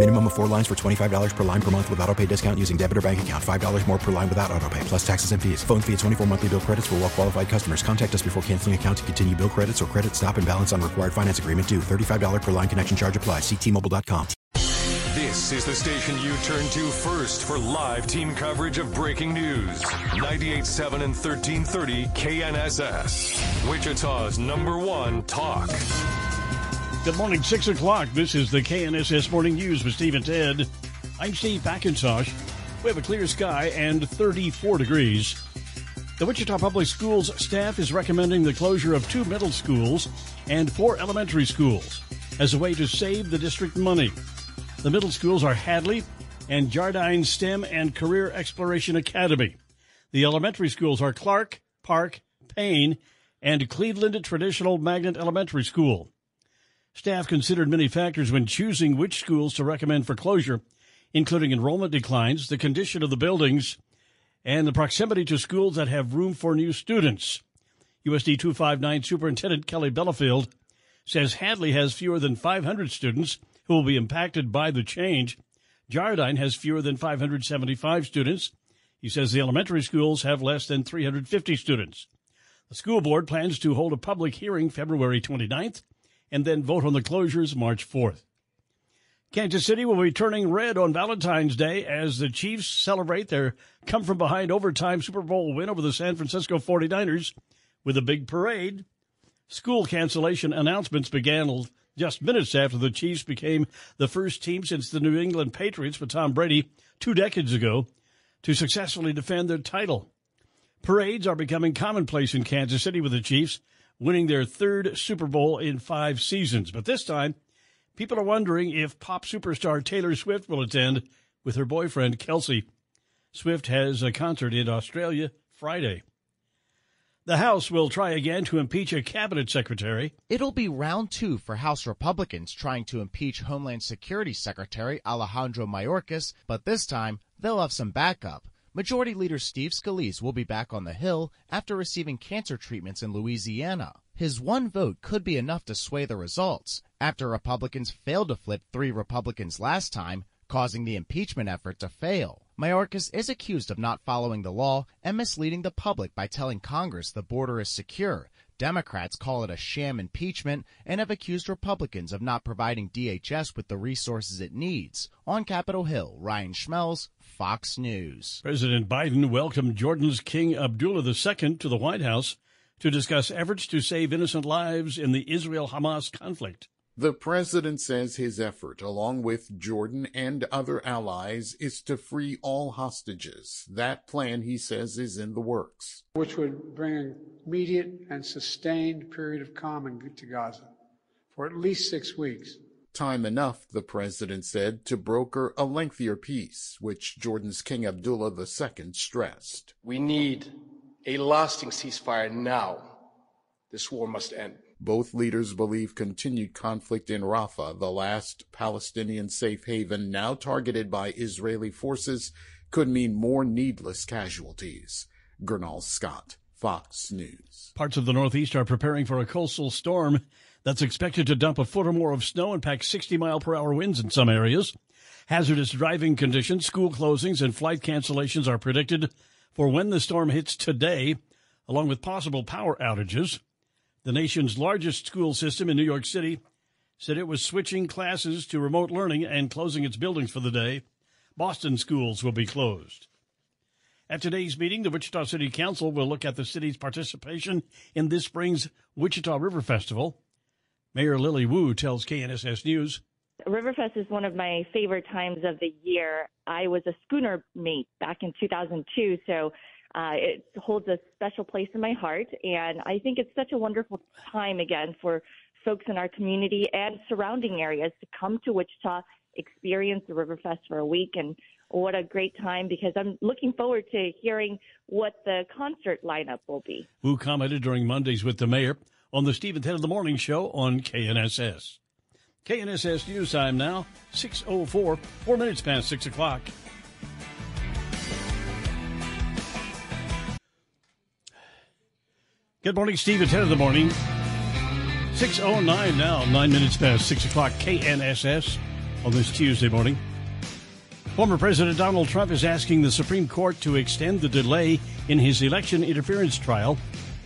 Minimum of four lines for $25 per line per month with auto pay discount using debit or bank account. $5 more per line without auto pay, plus taxes and fees. Phone fee at 24 monthly bill credits for well qualified customers. Contact us before canceling account to continue bill credits or credit stop and balance on required finance agreement due. $35 per line connection charge applies. Ctmobile.com. This is the station you turn to first for live team coverage of breaking news. 98.7 and 1330 KNSS. Wichita's number one talk. Good morning, 6 o'clock. This is the KNSS Morning News with Steve and Ted. I'm Steve McIntosh. We have a clear sky and 34 degrees. The Wichita Public Schools staff is recommending the closure of two middle schools and four elementary schools as a way to save the district money. The middle schools are Hadley and Jardine STEM and Career Exploration Academy. The elementary schools are Clark, Park, Payne, and Cleveland Traditional Magnet Elementary School. Staff considered many factors when choosing which schools to recommend for closure, including enrollment declines, the condition of the buildings, and the proximity to schools that have room for new students. USD 259 Superintendent Kelly Bielefeld says Hadley has fewer than 500 students who will be impacted by the change. Jardine has fewer than 575 students. He says the elementary schools have less than 350 students. The school board plans to hold a public hearing February 29th and then vote on the closures March 4th. Kansas City will be turning red on Valentine's Day as the Chiefs celebrate their come from behind overtime Super Bowl win over the San Francisco 49ers with a big parade. School cancellation announcements began just minutes after the Chiefs became the first team since the New England Patriots with Tom Brady two decades ago to successfully defend their title. Parades are becoming commonplace in Kansas City with the Chiefs winning their third Super Bowl in five seasons. But this time, people are wondering if pop superstar Taylor Swift will attend with her boyfriend Kelce. Swift has a concert in Australia Friday. The House will try again to impeach a cabinet secretary. It'll be round two for House Republicans trying to impeach Homeland Security Secretary Alejandro Mayorkas, but this time they'll have some backup. Majority Leader Steve Scalise will be back on the Hill after receiving cancer treatments in Louisiana. His one vote could be enough to sway the results after Republicans failed to flip three Republicans last time, causing the impeachment effort to fail. Mayorkas is accused of not following the law and misleading the public by telling Congress the border is secure, Democrats call it a sham impeachment and have accused Republicans of not providing DHS with the resources it needs. On Capitol Hill, Ryan Schmelz, Fox News. President Biden welcomed Jordan's King Abdullah II to the White House to discuss efforts to save innocent lives in the Israel Hamas conflict. The president says his effort, along with Jordan and other allies, is to free all hostages. That plan, he says, is in the works. Which would bring an immediate and sustained period of calm to Gaza for at least six weeks. Time enough, the president said, to broker a lengthier peace, which Jordan's King Abdullah II stressed. We need a lasting ceasefire now. This war must end. Both leaders believe continued conflict in Rafah, the last Palestinian safe haven now targeted by Israeli forces, could mean more needless casualties. Gernal Scott, Fox News. Parts of the Northeast are preparing for a coastal storm that's expected to dump a foot or more of snow and pack 60 mile per hour winds in some areas. Hazardous driving conditions, school closings, and flight cancellations are predicted for when the storm hits today, along with possible power outages. The nation's largest school system in New York City said it was switching classes to remote learning and closing its buildings for the day. Boston schools will be closed. At today's meeting, the Wichita City Council will look at the city's participation in this spring's Wichita River Festival. Mayor Lily Wu tells KNSS News Riverfest is one of my favorite times of the year. I was a schooner mate back in 2002, so uh, it holds a special place in my heart. And I think it's such a wonderful time again for folks in our community and surrounding areas to come to Wichita, experience the Riverfest for a week. And what a great time because I'm looking forward to hearing what the concert lineup will be. Who commented during Mondays with the mayor on the Steve and Ted of the Morning Show on KNSS. KNSS News Time now, 6.04, four minutes past 6 o'clock. Good morning, Steve, at 10 of the morning. 6.09 now, nine minutes past 6 o'clock, KNSS on this Tuesday morning. Former President Donald Trump is asking the Supreme Court to extend the delay in his election interference trial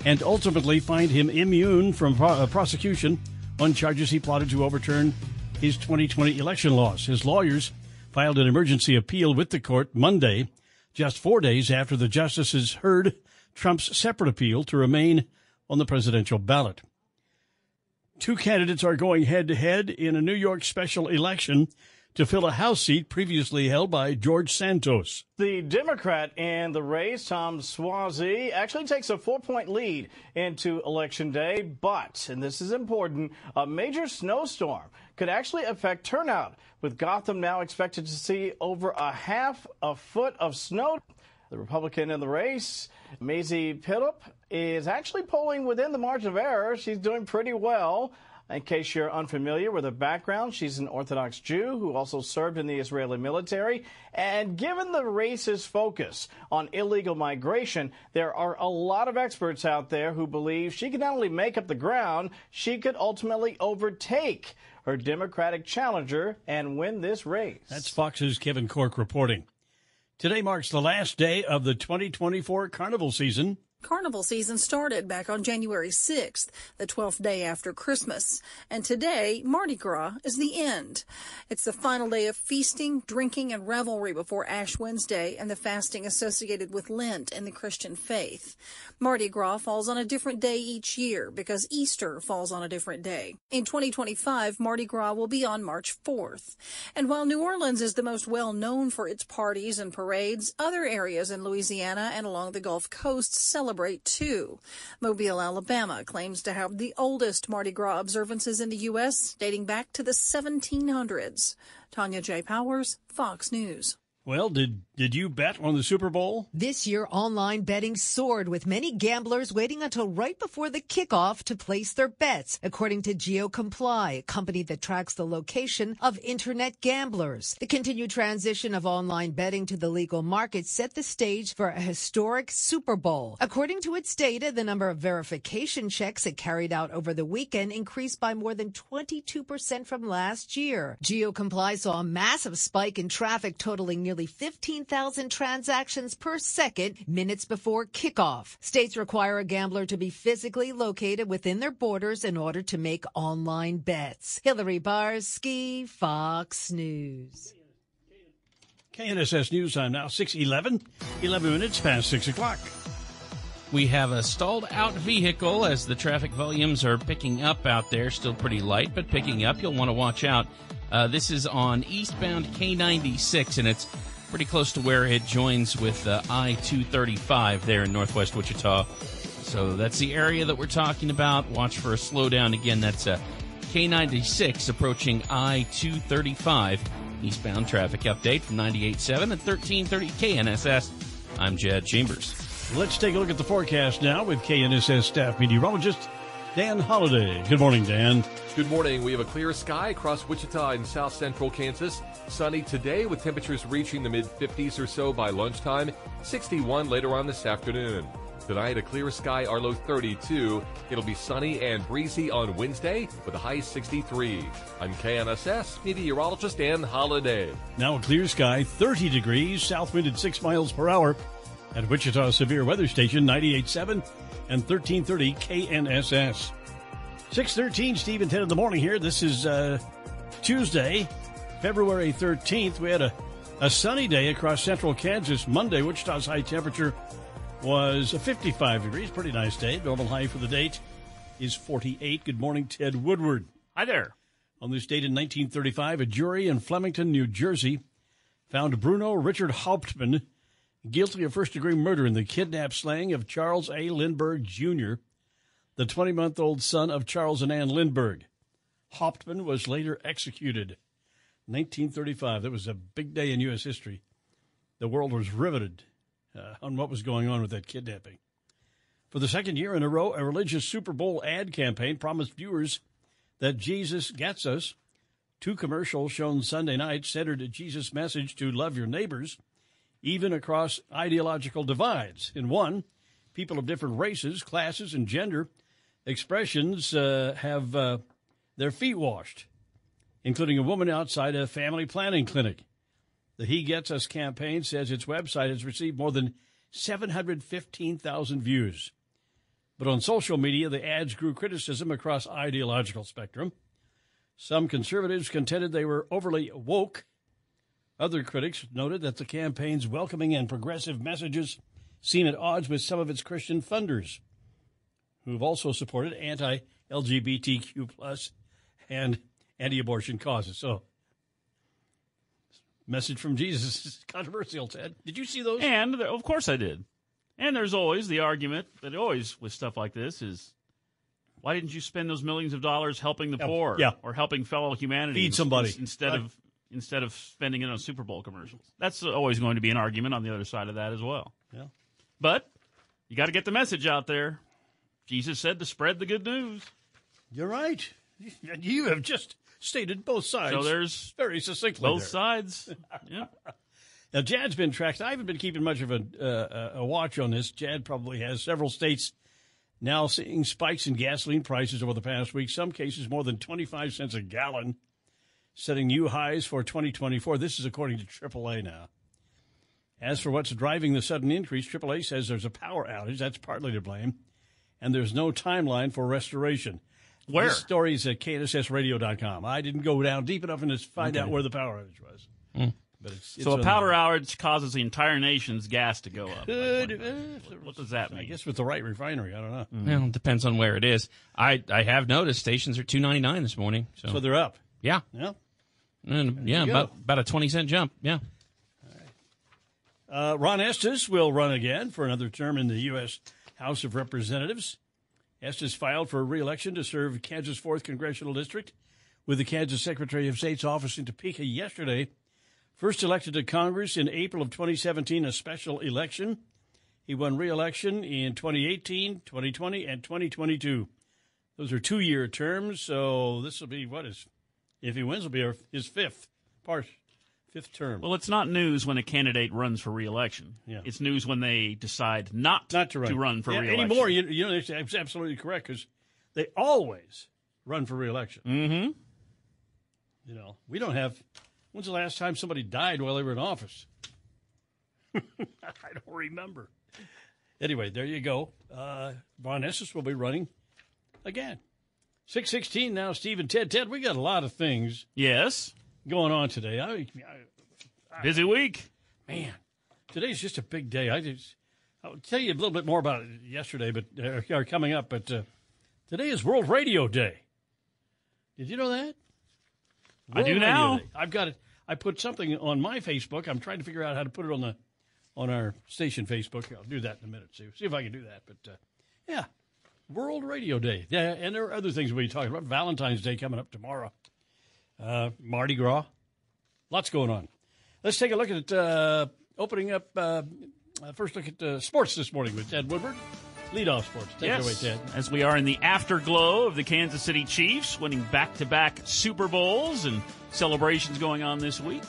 and ultimately find him immune from pro- uh, prosecution on charges he plotted to overturn his 2020 election loss. His lawyers filed an emergency appeal with the court Monday, just four days after the justices heard Trump's separate appeal to remain on the presidential ballot. Two candidates are going head to head in a New York special election to fill a House seat previously held by George Santos. The Democrat in the race, Tom Suozzi, actually takes a four point lead into Election Day, but, and this is important, a major snowstorm could actually affect turnout, with Gotham now expected to see over a half a foot of snow. The Republican in the race, Mazi Pilip, is actually polling within the margin of error. She's doing pretty well. In case you're unfamiliar with her background, she's an Orthodox Jew who also served in the Israeli military. And given the race's focus on illegal migration, there are a lot of experts out there who believe she can not only make up the ground, she could ultimately overtake her Democratic challenger and win this race. That's Fox's Kevin Corke reporting. Today marks the last day of the 2024 carnival season. Carnival season started back on January 6th, the 12th day after Christmas. And today, Mardi Gras is the end. It's the final day of feasting, drinking, and revelry before Ash Wednesday and the fasting associated with Lent in the Christian faith. Mardi Gras falls on a different day each year because Easter falls on a different day. In 2025, Mardi Gras will be on March 4th. And while New Orleans is the most well known for its parties and parades, other areas in Louisiana and along the Gulf Coast celebrate celebrate too. Mobile, Alabama claims to have the oldest Mardi Gras observances in the U.S., dating back to the 1700s. Tanya J. Powers, Fox News. Well, did did you bet on the Super Bowl? This year, online betting soared with many gamblers waiting until right before the kickoff to place their bets, according to GeoComply, a company that tracks the location of internet gamblers. The continued transition of online betting to the legal market set the stage for a historic Super Bowl. According to its data, the number of verification checks it carried out over the weekend increased by more than 22% from last year. GeoComply saw a massive spike in traffic totaling nearly 15 9,000 transactions per second minutes before kickoff. States require a gambler to be physically located within their borders in order to make online bets. Hillary Barsky, Fox News. KNSS News time now, 611, 11 minutes past 6 o'clock. We have a stalled out vehicle as the traffic volumes are picking up out there. Still pretty light, but picking up. You'll want to watch out. Uh, this is on eastbound K96, and it's pretty close to where it joins with uh, I 235 there in northwest Wichita. So that's the area that we're talking about. Watch for a slowdown. Again, that's uh, K96 approaching I 235. Eastbound traffic update from 98.7 and 1330 KNSS. I'm Jed Chambers. Let's take a look at the forecast now with KNSS staff meteorologist Dan Holliday. Good morning, Dan. Good morning. We have a clear sky across Wichita and south central Kansas. Sunny today with temperatures reaching the mid 50s or so by lunchtime, 61 later on this afternoon. Tonight, a clear sky, our low 32. It'll be sunny and breezy on Wednesday with a high 63. I'm KNSS meteorologist Dan Holiday. Now a clear sky, 30 degrees, south wind at 6 miles per hour at Wichita Severe Weather Station 98.7 and 1330 KNSS. 613, Steve and Ted in the morning here. This is uh, Tuesday, February 13th. We had a, a sunny day across central Kansas. Monday, Wichita's high temperature was 55 degrees. Pretty nice day. Normal high for the date is 48. Good morning, Ted Woodward. Hi there. On this date in 1935, a jury in Flemington, New Jersey, found Bruno Richard Hauptmann guilty of first degree murder in the kidnap slaying of Charles A. Lindbergh Jr., the 20 month old son of Charles and Ann Lindbergh. Hauptmann was later executed. 1935. That was a big day in U.S. history. The world was riveted uh, on what was going on with that kidnapping. For the second year in a row, a religious Super Bowl ad campaign promised viewers that Jesus gets us. Two commercials shown Sunday night centered Jesus' message to love your neighbors, even across ideological divides. In one, people of different races, classes, and gender expressions uh, have uh, their feet washed, including a woman outside a family planning clinic. The He Gets Us campaign says its website has received more than 715,000 views. But on social media, the ads grew criticism across ideological spectrum. Some conservatives contended they were overly woke. Other critics noted that the campaign's welcoming and progressive messages seem at odds with some of its Christian funders, who've also supported anti-LGBTQ plus and anti-abortion causes. So, message from Jesus is controversial. Ted, did you see those? And of course I did. And there's always the argument that always with stuff like this is, why didn't you spend those millions of dollars helping the poor, yeah. or helping fellow humanity, Feed somebody. instead Right. of instead of spending it on Super Bowl commercials? That's always going to be an argument on the other side of that as well. Yeah. But you got to get the message out there. Jesus said to spread the good news. You're right. You have just stated both sides. So there's very succinctly both there. sides. Yeah. Now, Jad's been tracked. I haven't been keeping much of a, uh, a watch on this. Jad probably has several states now seeing spikes in gasoline prices over the past week. Some cases more than 25 cents a gallon, setting new highs for 2024. This is according to AAA now. As for what's driving the sudden increase, AAA says there's a power outage. That's partly to blame. And there's no timeline for restoration. Where? This story is at knssradio.com. I didn't go down deep enough to find Okay. out where the power outage was. But it's, it's so a power powder outage causes the entire nation's gas to go up. Could, uh, What does that mean? I guess with the right refinery, I don't know. Well, it depends on where it is. I I have noticed stations are two ninety nine this morning. So, So they're up. yeah, Yeah. And yeah, about go. about a twenty cent jump. Yeah. Uh, Ron Estes will run again for another term in the U.S. House of Representatives. Estes filed for re-election to serve Kansas 4th Congressional District with the Kansas Secretary of State's office in Topeka yesterday. First elected to Congress in April of 2017, a special election. He won re-election in 2018, 2020, and 2022. Those are two-year terms, so this will be what is, if he wins, will be his fifth part, fifth term. Well, it's not news when a candidate runs for reelection. Yeah. It's news when they decide not, not to run, to run for yeah, reelection. anymore. You, you know, it's absolutely correct because they always run for reelection. Mm-hmm. You know, we don't have. When's the last time somebody died while they were in office? I don't remember. Anyway, there you go. Uh, Ron Estes will be running again. Six sixteen now. Steve and Ted. Ted, we got a lot of things. Yes. Going on today. I, I, Busy week. Man, today's just a big day. I just, I'll tell you a little bit more about it yesterday, but uh, are coming up. But uh, today is World Radio Day. Did you know that? I do now. Day. I've got it. I put something on my Facebook. I'm trying to figure out how to put it on the on our station Facebook. I'll do that in a minute. See, see if I can do that. But uh, yeah, World Radio Day. Yeah, and there are other things we'll be talking about. Valentine's Day coming up tomorrow. Uh, Mardi Gras. Lots going on. Let's take a look at uh, opening up. Uh, uh, first, look at uh, sports this morning with Ted Woodward. Leadoff sports. Take yes. it away, Ted. As we are in the afterglow of the Kansas City Chiefs winning back-to-back Super Bowls and celebrations going on this week.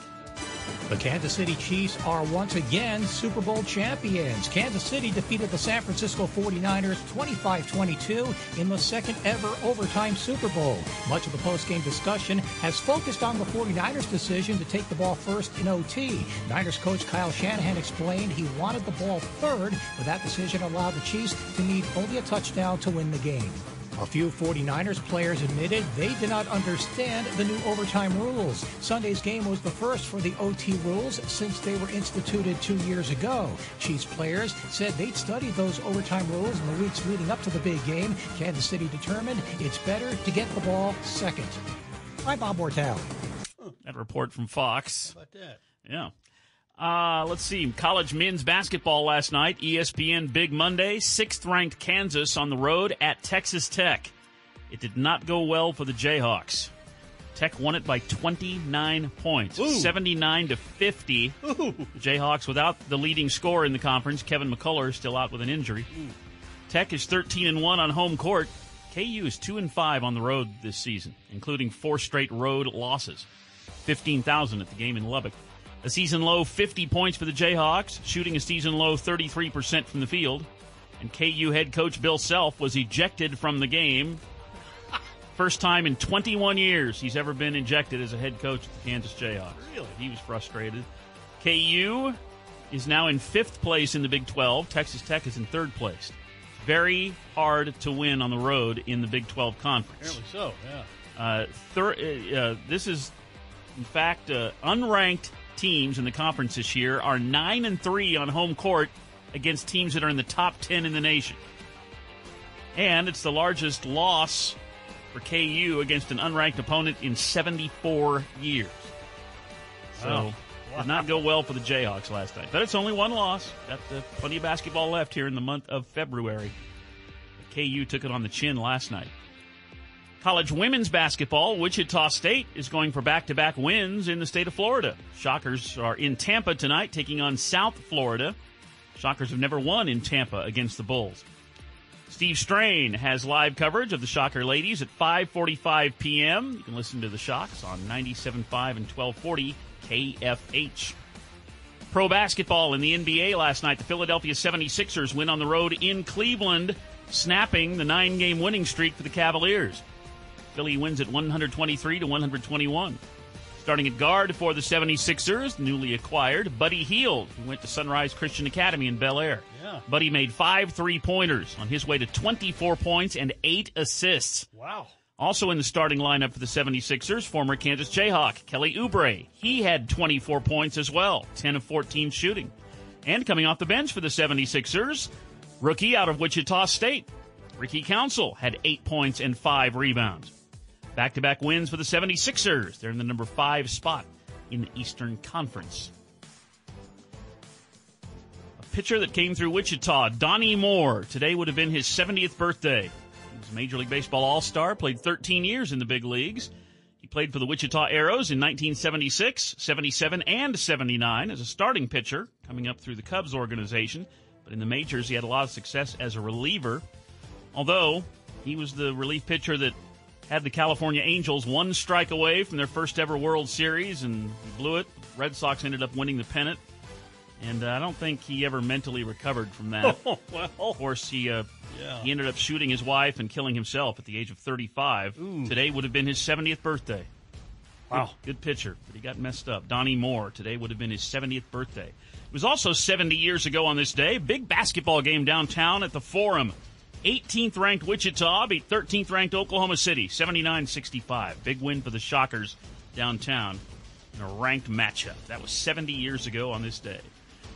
The Kansas City Chiefs are once again Super Bowl champions. Kansas City defeated the San Francisco 49ers 25-22 in the second ever overtime Super Bowl. Much of the post-game discussion has focused on the 49ers decision to take the ball first in OT. Niners coach Kyle Shanahan explained he wanted the ball third, but that decision allowed the Chiefs to need only a touchdown to win the game. A few 49ers players admitted they did not understand the new overtime rules. Sunday's game was the first for the OT rules since they were instituted two years ago. Chiefs players said they'd studied those overtime rules in the weeks leading up to the big game. Kansas City determined it's better to get the ball second. I'm Bob Mortel. That report from Fox. How about that? Yeah. Uh, let's see. College men's basketball last night. ESPN Big Monday. Sixth ranked Kansas on the road at Texas Tech. It did not go well for the Jayhawks. Tech won it by 29 points, Ooh. 79 to 50. The Jayhawks without the leading scorer in the conference, Kevin McCullar, is still out with an injury. Tech is 13 and 1 on home court. KU is 2 and 5 on the road this season, including four straight road losses. 15,000 at the game in Lubbock. A season low 50 points for the Jayhawks, shooting a season low 33% from the field. And KU head coach Bill Self was ejected from the game. First time in 21 years he's ever been ejected as a head coach at the Kansas Jayhawks. Really? He was frustrated. KU is now in fifth place in the Big 12. Texas Tech is in third place. Very hard to win on the road in the Big 12 conference. Apparently so, yeah. Uh, thir- uh, uh, this is, in fact, uh, unranked teams in the conference this year are nine and three on home court against teams that are in the top ten in the nation, and it's the largest loss for KU against an unranked opponent in 74 years. So, Wow. did not go well for the Jayhawks last night. But it's only one loss. Got uh, plenty of basketball left here in the month of February. KU took it on the chin last night. College women's basketball, Wichita State is going for back to back wins in the state of Florida. Shockers are in Tampa tonight taking on South Florida. Shockers have never won in Tampa against the Bulls. Steve Strain has live coverage of the Shocker ladies at 5:45 p.m. You can listen to the Shocks on 97.5 and 1240 KFH. Pro basketball in the NBA last night, the Philadelphia 76ers win on the road in Cleveland, snapping the nine-game winning streak for the Cavaliers. Philly wins at 123 to 121. Starting at guard for the 76ers, newly acquired, Buddy Hield, who went to Sunrise Christian Academy in Bel Aire. Yeah. Buddy made five three pointers on his way to 24 points and eight assists. Wow. Also in the starting lineup for the 76ers, former Kansas Jayhawk, Kelly Oubre. He had 24 points as well, 10 of 14 shooting. And coming off the bench for the 76ers, rookie out of Wichita State, Ricky Council had eight points and five rebounds. Back to back wins for the 76ers. They're in the number five spot in the Eastern Conference. A pitcher that came through Wichita, Donnie Moore. Today would have been his 70th birthday. He was a Major League Baseball All Star, played 13 years in the big leagues. He played for the Wichita Aeros in 1976, 77, and 79 as a starting pitcher, coming up through the Cubs organization. But in the majors, he had a lot of success as a reliever. Although he was the relief pitcher that had the California Angels one strike away from their first ever World Series and blew it. Red Sox ended up winning the pennant. And uh, I don't think he ever mentally recovered from that. Oh, well. Of course, he uh, Yeah. he ended up shooting his wife and killing himself at the age of 35. Today would have been his 70th birthday. Wow. Good, good pitcher, but he got messed up. Donnie Moore, today would have been his 70th birthday. It was also 70 years ago on this day. Big basketball game downtown at the Forum. 18th ranked Wichita beat 13th ranked Oklahoma City, 79 65. Big win for the Shockers downtown in a ranked matchup. That was 70 years ago on this day.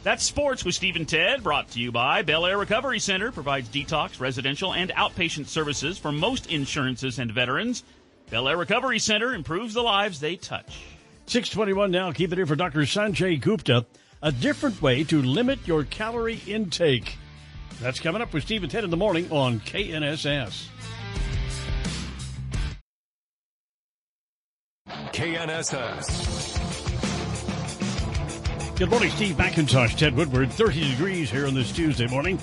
That's sports with Steve and Ted, brought to you by Bel Aire Recovery Center, provides detox, residential, and outpatient services for most insurances and veterans. Bel Aire Recovery Center improves the lives they touch. 621 now. Keep it here for Dr. Sanjay Gupta. A different way to limit your calorie intake. That's coming up with Steve and Ted in the morning on KNSS. KNSS. Good morning, Steve McIntosh, Ted Woodward. 30 degrees here on this Tuesday morning.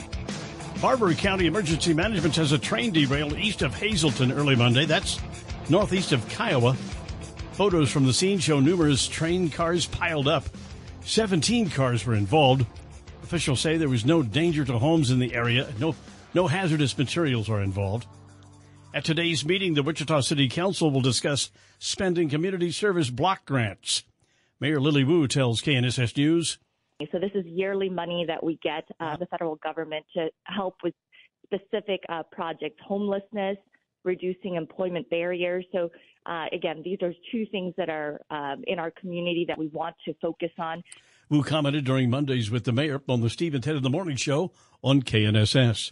Barber County Emergency Management says a train derailed east of Hazelton early Monday. That's northeast of Kiowa. Photos from the scene show numerous train cars piled up. 17 cars were involved. Officials say there was no danger to homes in the area. No, no hazardous materials are involved. At today's meeting, the Wichita City Council will discuss spending community service block grants. Mayor Lily Wu tells KNSS News. So this is yearly money that we get uh, the federal government to help with specific uh, projects, homelessness, reducing employment barriers. So uh, again, these are two things that are um, in our community that we want to focus on. Wu commented during Mondays with the mayor on the Steve and Ted in the Morning Show on KNSS.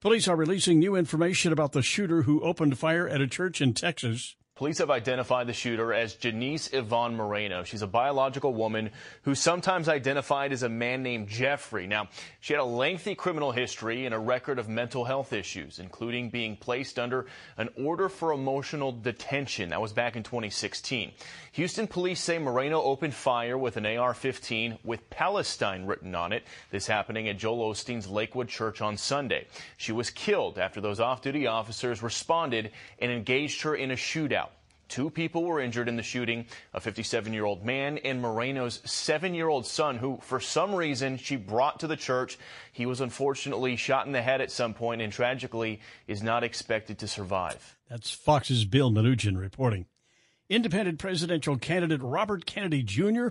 Police are releasing new information about the shooter who opened fire at a church in Texas. Police have identified the shooter as Janice Yvonne Moreno. She's a biological woman who's sometimes identified as a man named Jeffrey. Now, she had a lengthy criminal history and a record of mental health issues, including being placed under an order for emotional detention. That was back in 2016. Houston police say Moreno opened fire with an AR-15 with Palestine written on it. This happening at Joel Osteen's Lakewood Church on Sunday. She was killed after those off-duty officers responded and engaged her in a shootout. Two people were injured in the shooting a 57 year old man and Moreno's seven year old son, who, for some reason, she brought to the church. He was unfortunately shot in the head at some point and tragically is not expected to survive. That's Fox's Bill Melugin reporting. Independent presidential candidate Robert Kennedy Jr.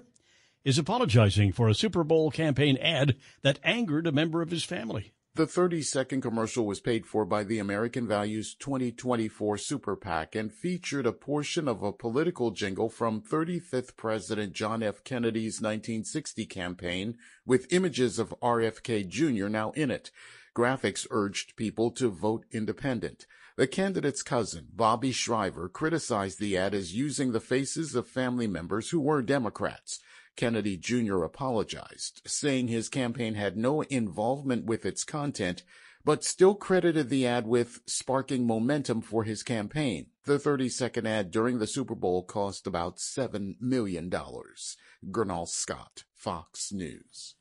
is apologizing for a Super Bowl campaign ad that angered a member of his family. The 30 second commercial was paid for by the American Values 2024 Super PAC and featured a portion of a political jingle from 35th President John F. Kennedy's 1960 campaign with images of RFK Jr. now in it. Graphics urged people to vote independent. The candidate's cousin, Bobby Shriver, criticized the ad as using the faces of family members who were Democrats. Kennedy Jr. apologized, saying his campaign had no involvement with its content, but still credited the ad with sparking momentum for his campaign. The 30 second ad during the Super Bowl cost about $7 million. Gernal Scott, Fox News.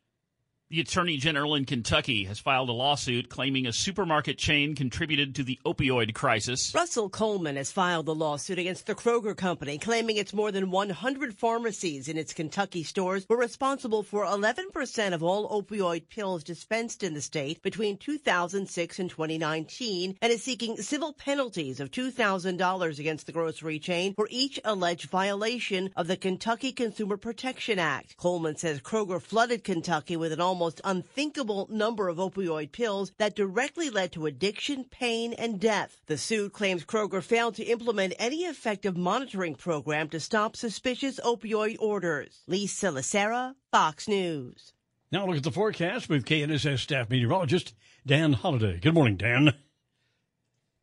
The Attorney General in Kentucky has filed a lawsuit claiming a supermarket chain contributed to the opioid crisis. Russell Coleman has filed the lawsuit against the Kroger Company, claiming its more than 100 pharmacies in its Kentucky stores were responsible for 11% of all opioid pills dispensed in the state between 2006 and 2019, and is seeking civil penalties of $2,000 against the grocery chain for each alleged violation of the Kentucky Consumer Protection Act. Coleman says Kroger flooded Kentucky with an almost almost unthinkable number of opioid pills that directly led to addiction, pain, and death. The suit claims Kroger failed to implement any effective monitoring program to stop suspicious opioid orders. Lisa Lacera, Fox News. Now look at the forecast with KNSS staff meteorologist Dan Holliday. Good morning, Dan.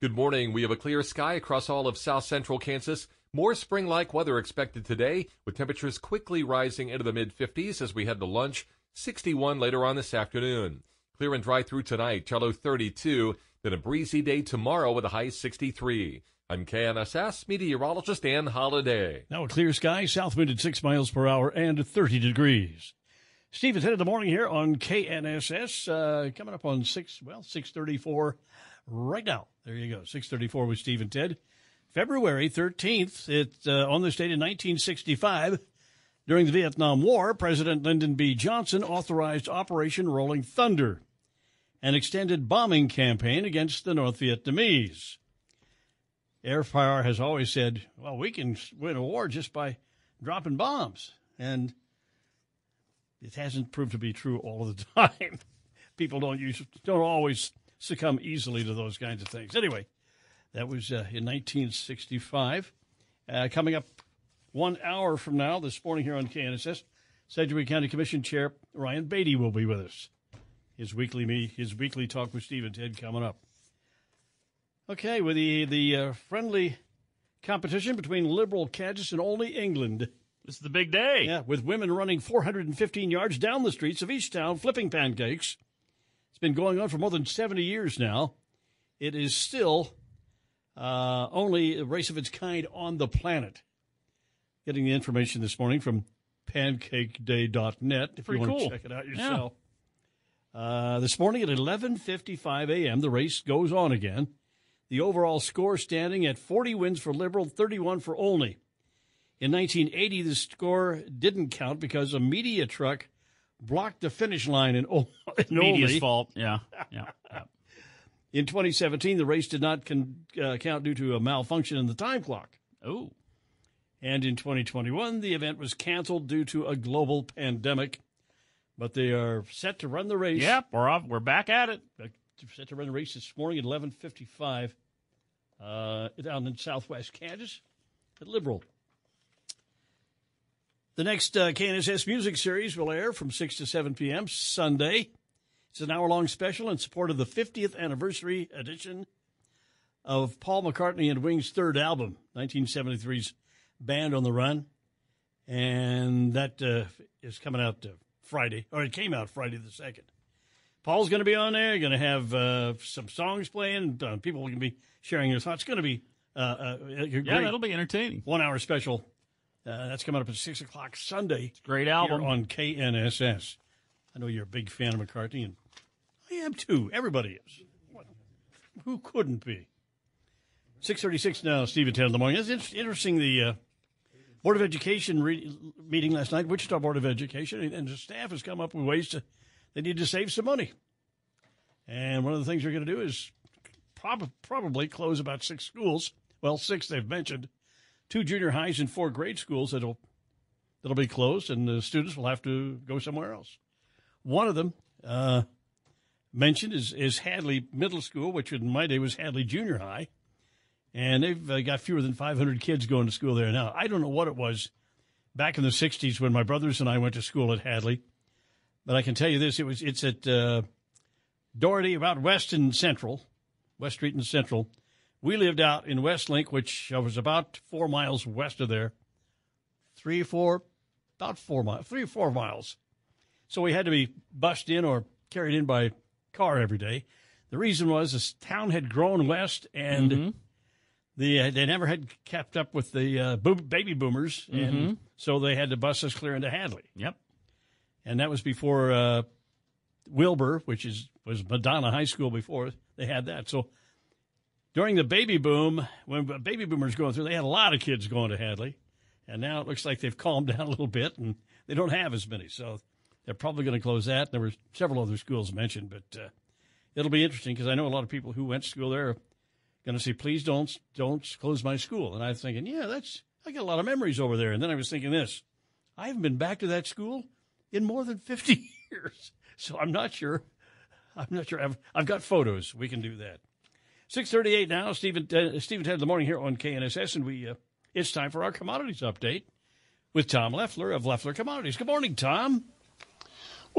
Good morning. We have a clear sky across all of south central Kansas. More spring like weather expected today, with temperatures quickly rising into the mid 50s as we head to lunch 61 later on this afternoon. Clear and dry through tonight, Cello 32, then a breezy day tomorrow with a high 63. I'm KNSS meteorologist Dan Holliday. Now a clear sky, south wind at 6 miles per hour and 30 degrees. Steve, it's 10 of the morning here on KNSS. Uh, coming up on 6, well, 634 right now. There you go, 634 with Steve and Ted. February 13th, it's uh, on this date in 1965. During the Vietnam War, President Lyndon B. Johnson authorized Operation Rolling Thunder, an extended bombing campaign against the North Vietnamese. Air has always said, well, we can win a war just by dropping bombs. And it hasn't proved to be true all the time. People don't use, don't always succumb easily to those kinds of things. Anyway, that was uh, in 1965. Uh, coming up one hour from now, this morning here on KNSS, Sedgwick County Commission Chair Ryan Baty will be with us. His weekly me, his weekly talk with Steve and Ted coming up. Okay, with the the uh, friendly competition between Liberal Kansas and Olney England. This is the big day. Yeah, with women running 415 yards down the streets of each town flipping pancakes. It's been going on for more than 70 years now. It is still uh, only a race of its kind on the planet. Getting the information this morning from pancakeday.net if Pretty you want cool. to check it out yourself. Yeah. Uh, this morning at 11:55 a.m., the race goes on again. The overall score standing at 40 wins for Liberal, 31 for Olney. In 1980, the score didn't count because a media truck blocked the finish line in, Ol- in Media's Olney. fault. Yeah. Yeah. yeah. In 2017, the race did not con- uh, count due to a malfunction in the time clock. Oh. And in 2021, the event was canceled due to a global pandemic. But they are set to run the race. Yep, we're off. We're back at it. Uh, Set to run the race this morning at 11:55 uh, down in Southwest Kansas at Liberal. The next uh, KNSS Music Series will air from 6 to 7 p.m. Sunday. It's an hour long special in support of the 50th anniversary edition of Paul McCartney and Wings' third album, 1973's Band on the Run. And that uh, is coming out uh, Friday, or it came out Friday the 2nd. Paul's going to be on there. Going to have uh, some songs playing. Uh, people can be sharing their thoughts. It's going to be uh, uh, Yeah, that'll be entertaining. one hour special. Uh, that's coming up at 6 o'clock Sunday. great here album. on KNSS. I know you're a big fan of McCartney, and I am too. Everybody is. What? Who couldn't be? 636 now, Steve and Ted in the morning. It's interesting, the uh, Board of Education re- meeting last night, Wichita Board of Education, and- the staff has come up with ways to, they need to save some money. And one of the things they're going to do is prob- probably close about six schools. Well, six they've mentioned, two junior highs and four grade schools that'll that'll be closed, and the students will have to go somewhere else. One of them uh, mentioned is is Hadley Middle School, which in my day was Hadley Junior High, and they've uh, got fewer than 500 kids going to school there now. I don't know what it was back in the 60s when my brothers and I went to school at Hadley, but I can tell you this: it was it's at uh, Dougherty, about West and Central, West Street and Central. We lived out in Westlink, which was about four miles west of there. Three, four, about four miles, three or four miles. So we had to be bussed in or carried in by car every day. The reason was this town had grown west and Mhm. The uh, they never had kept up with the uh, boom, baby boomers, Mhm. and so they had to bus us clear into Hadley. Yep. And that was before uh, Wilbur, which is was Madonna High School before they had that. So during the baby boom, when baby boomers going through, they had a lot of kids going to Hadley, and now it looks like they've calmed down a little bit, and they don't have as many. So they're probably going to close that. There were several other schools mentioned, but uh, it'll be interesting because I know a lot of people who went to school there going to say, "Please don't don't close my school." And I was thinking, yeah, that's I got a lot of memories over there. And then I was thinking this: I haven't been back to that school in more than fifty years, so I'm not sure. I'm not sure. I've, I've got photos. We can do that. 638 now, Stephen, uh, Steve and Ted in the morning here on KNSS, and we uh, it's time for our commodities update with Tom Leffler of Leffler Commodities. Good morning, Tom.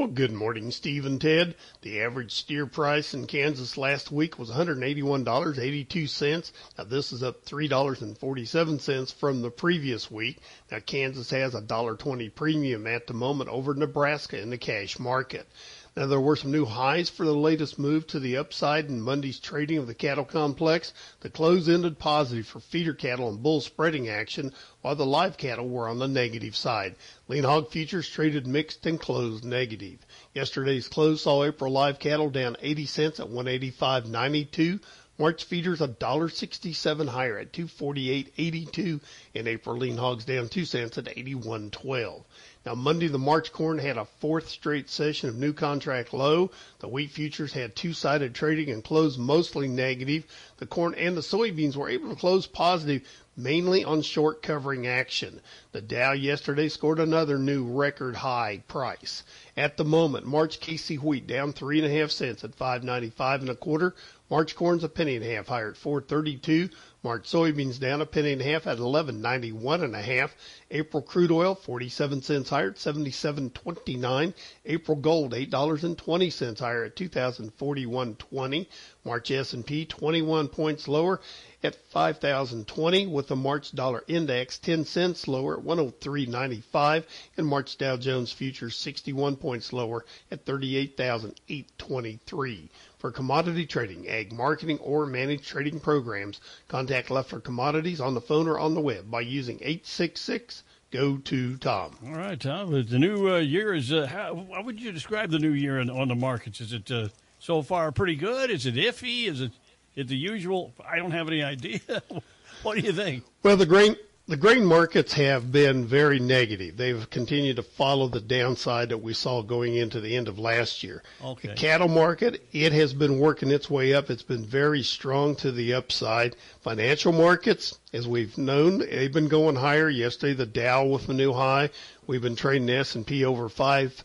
Well, good morning, Steve and Ted. The average steer price in Kansas last week was $181.82. Now, this is up $3.47 from the previous week. Now, Kansas has a $1.20 premium at the moment over Nebraska in the cash market. Now, there were some new highs for the latest move to the upside in Monday's trading of the cattle complex. The close ended positive for feeder cattle and bull spreading action, while the live cattle were on the negative side. Lean hog futures traded mixed and closed negative. Yesterday's close saw April live cattle down 80 cents at 185.92. March feeders $1.67 higher at 248.82 and April lean hogs down 2 cents at 81.12. Now Monday the March corn had a fourth straight session of new contract low. The wheat futures had two-sided trading and closed mostly negative. The corn and the soybeans were able to close positive mainly on short covering action. The Dow yesterday scored another new record high price. At the moment, March KC wheat down three and a half cents at 5.95 and a quarter. March corn's a penny and a half higher at 4.32. March soybeans down a penny and a half at 11.91 and a half. April crude oil 47 cents higher at 77.29. April gold $8.20 higher at 2041.20. March S&P 21 points lower at 5020 with the March dollar index 10 cents lower at 103.95 and March Dow Jones futures 61 points lower at 38,823. For commodity trading, ag marketing, or managed trading programs, contact Leffler Commodities on the phone or on the web by using 866 go to Tom. All right, Tom. The new uh, year is. Uh, how, how would you describe the new year in, on the markets? Is it uh, so far pretty good? Is it iffy? Is it, it the usual? I don't have any idea. what do you think? Well, the grain the grain markets have been very negative. They've continued to follow the downside that we saw going into the end of last year. Okay. The cattle market, it has been working its way up. It's been very strong to the upside. Financial markets, as we've known, they've been going higher. Yesterday, the Dow with a new high. We've been trading the S&P over five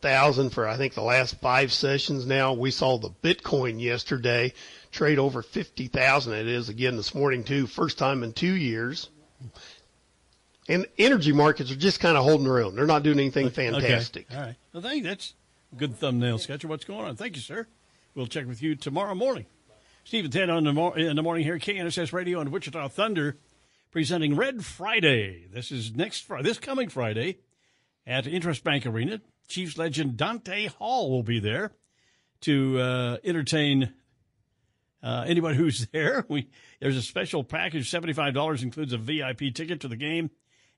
thousand for I think the last five sessions now. We saw the Bitcoin yesterday trade over fifty thousand. It is again this morning too. First time in two years. And energy markets are just kind of holding their own. They're not doing anything fantastic. Okay. All right. Well, thank you. That's a good thumbnail sketch of what's going on. Thank you, sir. We'll check with you tomorrow morning. Steve and Ted on the mor- in the morning here, KNSS Radio and Wichita Thunder, presenting Red Friday. This is next Friday, this coming Friday, at INTRUST Bank Arena. Chiefs legend Dante Hall will be there to uh, entertain uh, anybody who's there. We there's a special package, seventy five dollars includes a VIP ticket to the game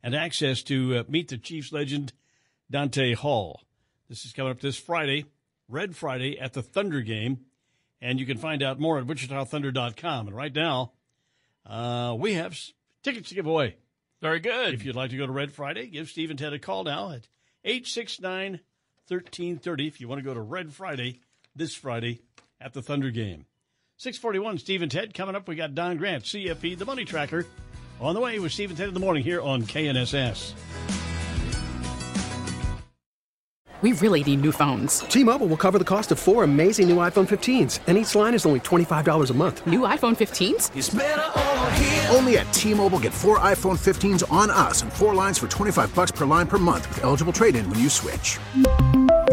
and access to uh, meet the Chiefs legend Dante Hall. This is coming up this Friday, Red Friday at the Thunder game, and you can find out more at WichitaThunder.com. And right now, uh, we have s- tickets to give away. Very good. If you'd like to go to Red Friday, give Steve and Ted a call now at 869 1330 if you want to go to Red Friday this Friday at the Thunder game. 641 Steve and Ted coming up. We got Don Grant, CFP, the Money Tracker, on the way with Steve and Ted in the morning here on KNSS. We really need new phones. T-Mobile will cover the cost of four amazing new iPhone 15s, and each line is only $25 a month. New iPhone 15s? Only at T-Mobile get four iPhone 15s on us and four lines for 25 bucks per line per month with eligible trade-in when you switch.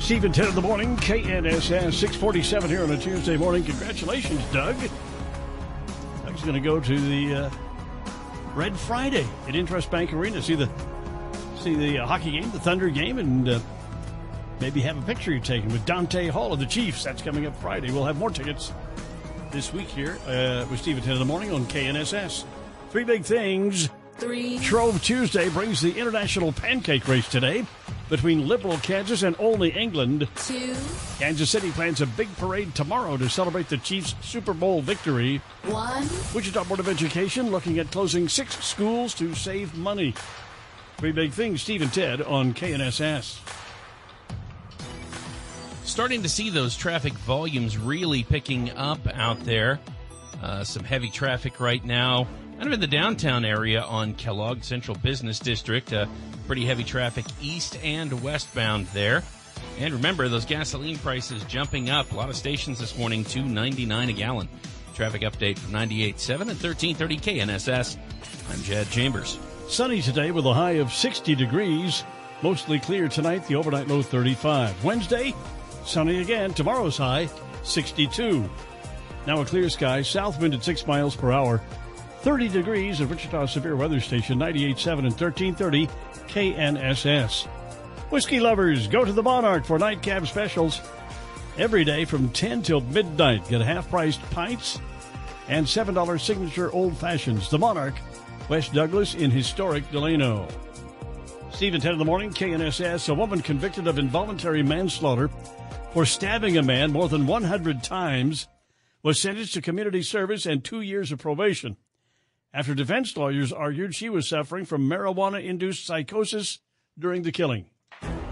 And Ted in the morning, KNSS 647 here on a Tuesday morning. Congratulations, Doug. Doug's going to go to the uh, Red Friday at INTRUST Bank Arena. See the see the uh, hockey game, the Thunder game, and uh, maybe have a picture you're taking with Dante Hall of the Chiefs. That's coming up Friday. We'll have more tickets this week here uh, with Steve and Ted in the morning on KNSS. Three big things. Three. Shrove Tuesday brings the international pancake race today between Liberal Kansas and Olney England. Two. Kansas City plans a big parade tomorrow to celebrate the Chiefs' Super Bowl victory. One. Wichita Board of Education looking at closing six schools to save money. Three big things, Steve and Ted on KNSS. Starting to see those traffic volumes really picking up out there. Uh, some heavy traffic right now, kind of in the downtown area on Kellogg Central Business District. Uh, pretty heavy traffic east and westbound there. And remember, those gasoline prices jumping up. A lot of stations this morning, two ninety nine a gallon. Traffic update from 98.7 and 1330 KNSS. I'm Jad Chambers. Sunny today with a high of 60 degrees. Mostly clear tonight, the overnight low 35. Wednesday, sunny again. Tomorrow's high 62. Now a clear sky, south wind at 6 miles per hour. 30 degrees at Wichita Severe Weather Station 98.7 and 1330 KNSS. Whiskey lovers, go to the Monarch for nightcap specials. Every day from 10 till midnight, get half priced pints and $7 signature old fashions. The Monarch, West Douglas in historic Delano. Steve and Ted in the morning, KNSS. A woman convicted of involuntary manslaughter for stabbing a man more than 100 times was sentenced to community service and two years of probation after defense lawyers argued she was suffering from marijuana induced psychosis during the killing.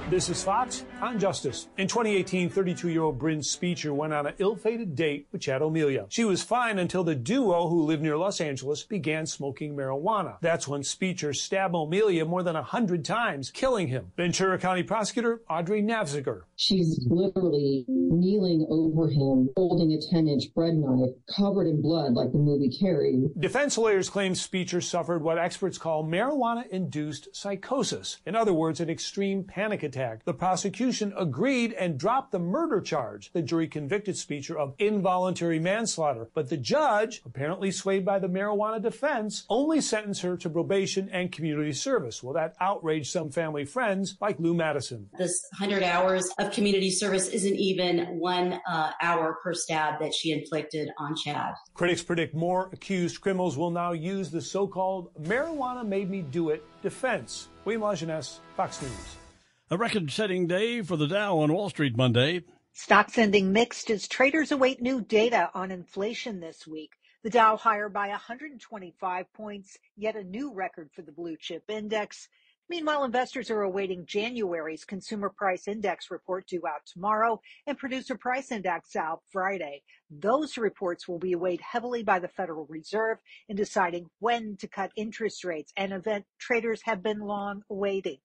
This is Fox on Justice. In 2018, 32 year old Bryn Spejcher went on an ill fated date with Chad O'Melia. She was fine until the duo, who lived near Los Angeles, began smoking marijuana. That's when Spejcher stabbed O'Melia more than a hundred times, killing him. Ventura County prosecutor Audrey Nafziger. She's literally kneeling over him, holding a 10 inch bread knife covered in blood like the movie Carrie. Defense lawyers claim Spejcher suffered what experts call marijuana induced psychosis. In other words, an extreme panic attack attack. The prosecution agreed and dropped the murder charge. The jury convicted Spejcher of involuntary manslaughter, but the judge, apparently swayed by the marijuana defense, only sentenced her to probation and community service. Well, that outraged some family friends like Lou Madison. This 100 hours of community service isn't even one uh, hour per stab that she inflicted on Chad. Critics predict more accused criminals will now use the so-called marijuana made me do it defense. William Lajeunesse, Fox News. A record setting day for the Dow on Wall Street Monday. Stocks ending mixed as traders await new data on inflation this week. The Dow higher by 125 points, yet a new record for the blue chip index. Meanwhile, investors are awaiting January's consumer price index report due out tomorrow and producer price index out Friday. Those reports will be weighed heavily by the Federal Reserve in deciding when to cut interest rates, an event traders have been long awaiting.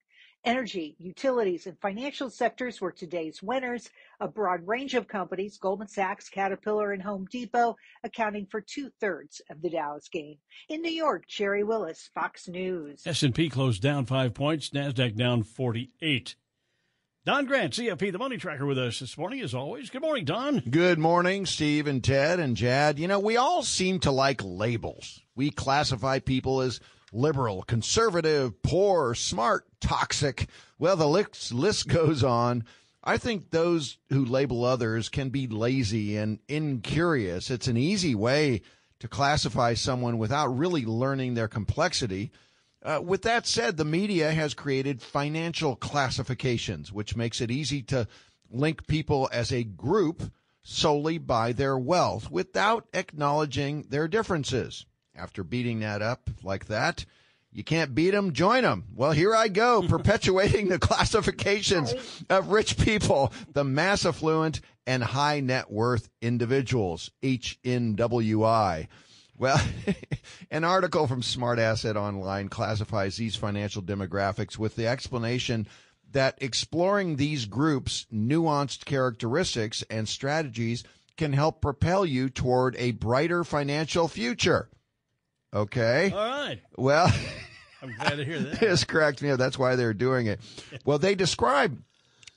Energy, utilities, and financial sectors were today's winners. A broad range of companies, Goldman Sachs, Caterpillar, and Home Depot, accounting for two-thirds of the Dow's gain. In New York, Sherry Willis, Fox News. S&P closed down five points, NASDAQ down 48. Don Grant, CFP, the money tracker with us this morning, as always. Good morning, Don. Good morning, Steve and Ted and Jad. You know, we all seem to like labels. We classify people as liberal, conservative, poor, smart, toxic. Well, the list, goes on. I think those who label others can be lazy and incurious. It's an easy way to classify someone without really learning their complexity. Uh, with that said, the media has created financial classifications, which makes it easy to link people as a group solely by their wealth without acknowledging their differences. After beating that up like that, you can't beat them, join them. Well, here I go, perpetuating the classifications of rich people, the mass affluent and high net worth individuals, HNWI. Well, an article from Smart Asset Online classifies these financial demographics with the explanation that exploring these groups' nuanced characteristics and strategies can help propel you toward a brighter financial future. Okay. All right. Well, I'm glad to hear that. this cracked me. up. That's why they're doing it. Well, they describe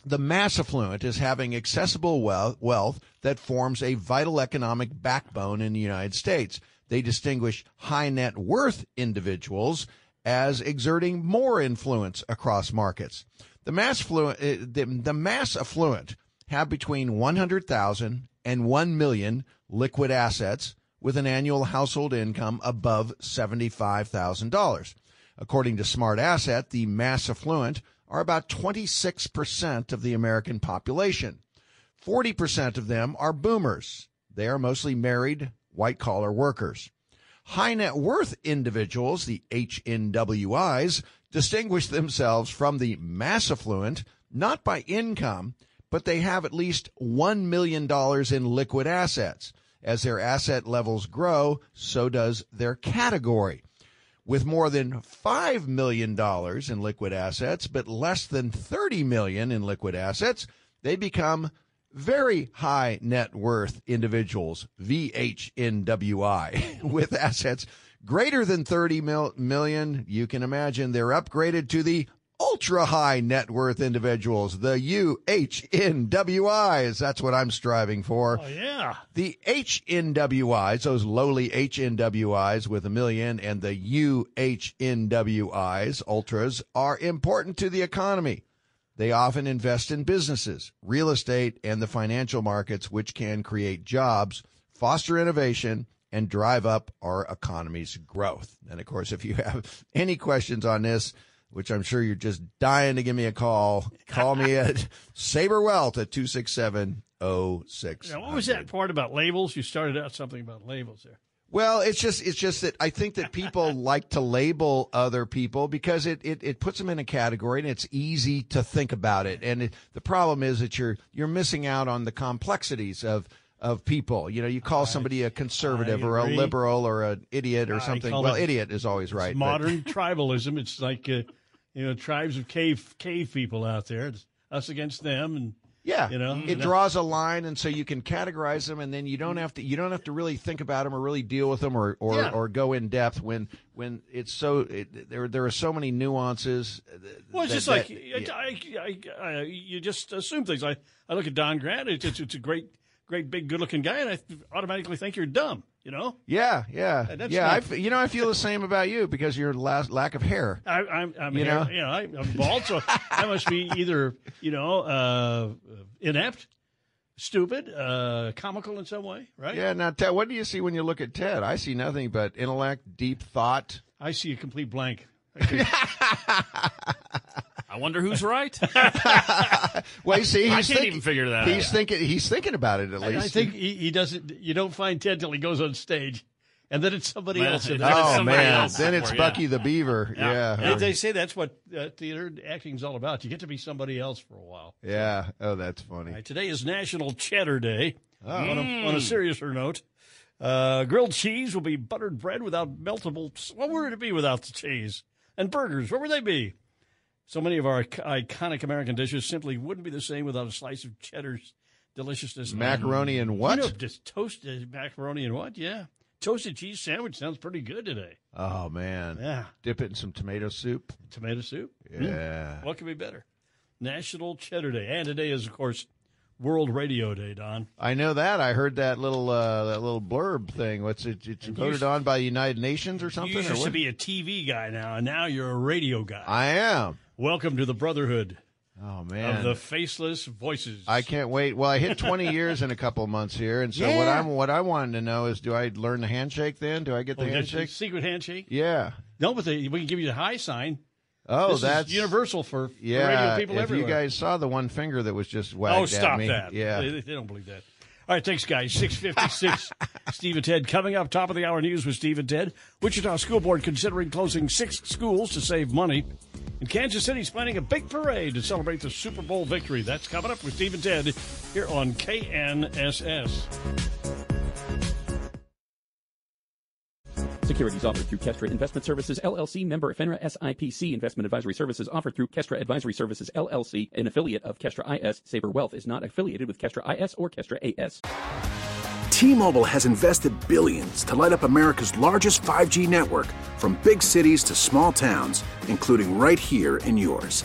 the mass affluent as having accessible wealth that forms a vital economic backbone in the United States. They distinguish high net worth individuals as exerting more influence across markets. The mass affluent, uh, the, the mass affluent have between 100,000 and 1 million liquid assets with an annual household income above $75,000. According to Smart Asset, the mass affluent are about 26% of the American population. 40% of them are boomers. They are mostly married, white collar workers. High net worth individuals, the HNWIs, distinguish themselves from the mass affluent not by income, but they have at least $1 million in liquid assets. As their asset levels grow, so does their category. With more than $5 million in liquid assets, but less than 30 million in liquid assets, they become very high net worth individuals, VHNWI, with assets greater than 30 mil- million. You can imagine they're upgraded to the ultra high net worth individuals, the UHNWIs. That's what I'm striving for. Oh, yeah. The HNWIs, those lowly HNWIs with a million, and the UHNWIs, ultras, are important to the economy. They often invest in businesses, real estate, and the financial markets, which can create jobs, foster innovation, and drive up our economy's growth. And of course, if you have any questions on this, which I'm sure you're just dying to give me a call, call me at Saber Wealth at 267 06. Now, what was that part about labels? You started out something about labels there. Well, it's just it's just that I think that people like to label other people because it, it, it puts them in a category and it's easy to think about it. And it, the problem is that you're you're missing out on the complexities of of people. You know, you call somebody a conservative or a liberal or an idiot or I something. Well, idiot is always right. It's modern tribalism. It's like uh, you know tribes of cave cave people out there. It's us against them, and Yeah, you know it draws a line, and so you can categorize them, and then you don't have to you don't have to really think about them or really deal with them or or, Yeah. or go in depth when when it's so it, there there are so many nuances. Well, it's that- just like that- I, I, I, I, you just assume things. I, I look at Don Grant. It's, it's, it's a great, great, big, good-looking guy, and I automatically think you're dumb. You know, yeah, yeah, that's yeah. not- I f- you know I feel the same about you because your last lack of hair. I, I'm, I'm You you know? you know, I, I'm bald, so I must be either you know uh, inept, stupid, uh, comical in some way, right? Yeah. Now, Ted, what do you see when you look at Ted? I see nothing but intellect, deep thought. I see a complete blank. I wonder who's right. Well, you see, I he's can't think- even figure that He's out. thinking. He's thinking about it at I, least. I think he, he doesn't. You don't find Ted till he goes on stage, and then it's somebody Well, else. in then it's Oh somebody man! else Then it's somewhere, yeah. Bucky the Beaver. Yeah. They- They say that's what uh, theater is all about. You get to be somebody else for a while. Yeah. Oh, that's funny. All right, today is National Cheddar Day. Oh. On, a, on a seriouser note, uh, grilled cheese will be buttered bread without meltable. What would it be without the cheese? And burgers, what would they be? So many of our iconic American dishes simply wouldn't be the same without a slice of cheddar's deliciousness. Macaroni and what? You know, just toasted macaroni and what? Yeah. Toasted cheese sandwich sounds pretty good today. Oh man. Yeah. Dip it in some tomato soup. Tomato soup? Yeah. What could be better? National Cheddar Day. And today is, of course, World Radio Day, Don. I know that. I heard that little uh, that little blurb thing. What's it? It's And voted on by the United Nations or something. You used to be a TV guy now, and now you're a radio guy. I am. Welcome to the brotherhood Oh man. of the faceless voices. I can't wait. Well, I hit 20 years in a couple months here, and so what I'm what I wanted to know is, do I learn the handshake then? Do I get the Oh, handshake? secret handshake? Yeah. No, but they, we can give you the high sign. Oh, This is that's universal for, for Yeah. radio people if everywhere. you guys saw the one finger that was just wagged oh, at stop me, that. yeah. They, they don't believe that. All right, thanks, guys. 656, Steve and Ted. Coming up, top of the hour news with Steve and Ted. Wichita School Board considering closing six schools to save money. And Kansas City's planning a big parade to celebrate the Super Bowl victory. That's coming up with Steve and Ted here on KNSS. Securities offered through Kestra Investment Services LLC, member FINRA SIPC. Investment advisory services offered through Kestra Advisory Services LLC, an affiliate of Kestra IS. Saber Wealth is not affiliated with Kestra IS or Kestra AS. T-Mobile has invested billions to light up America's largest 5G network from big cities to small towns, including right here in yours.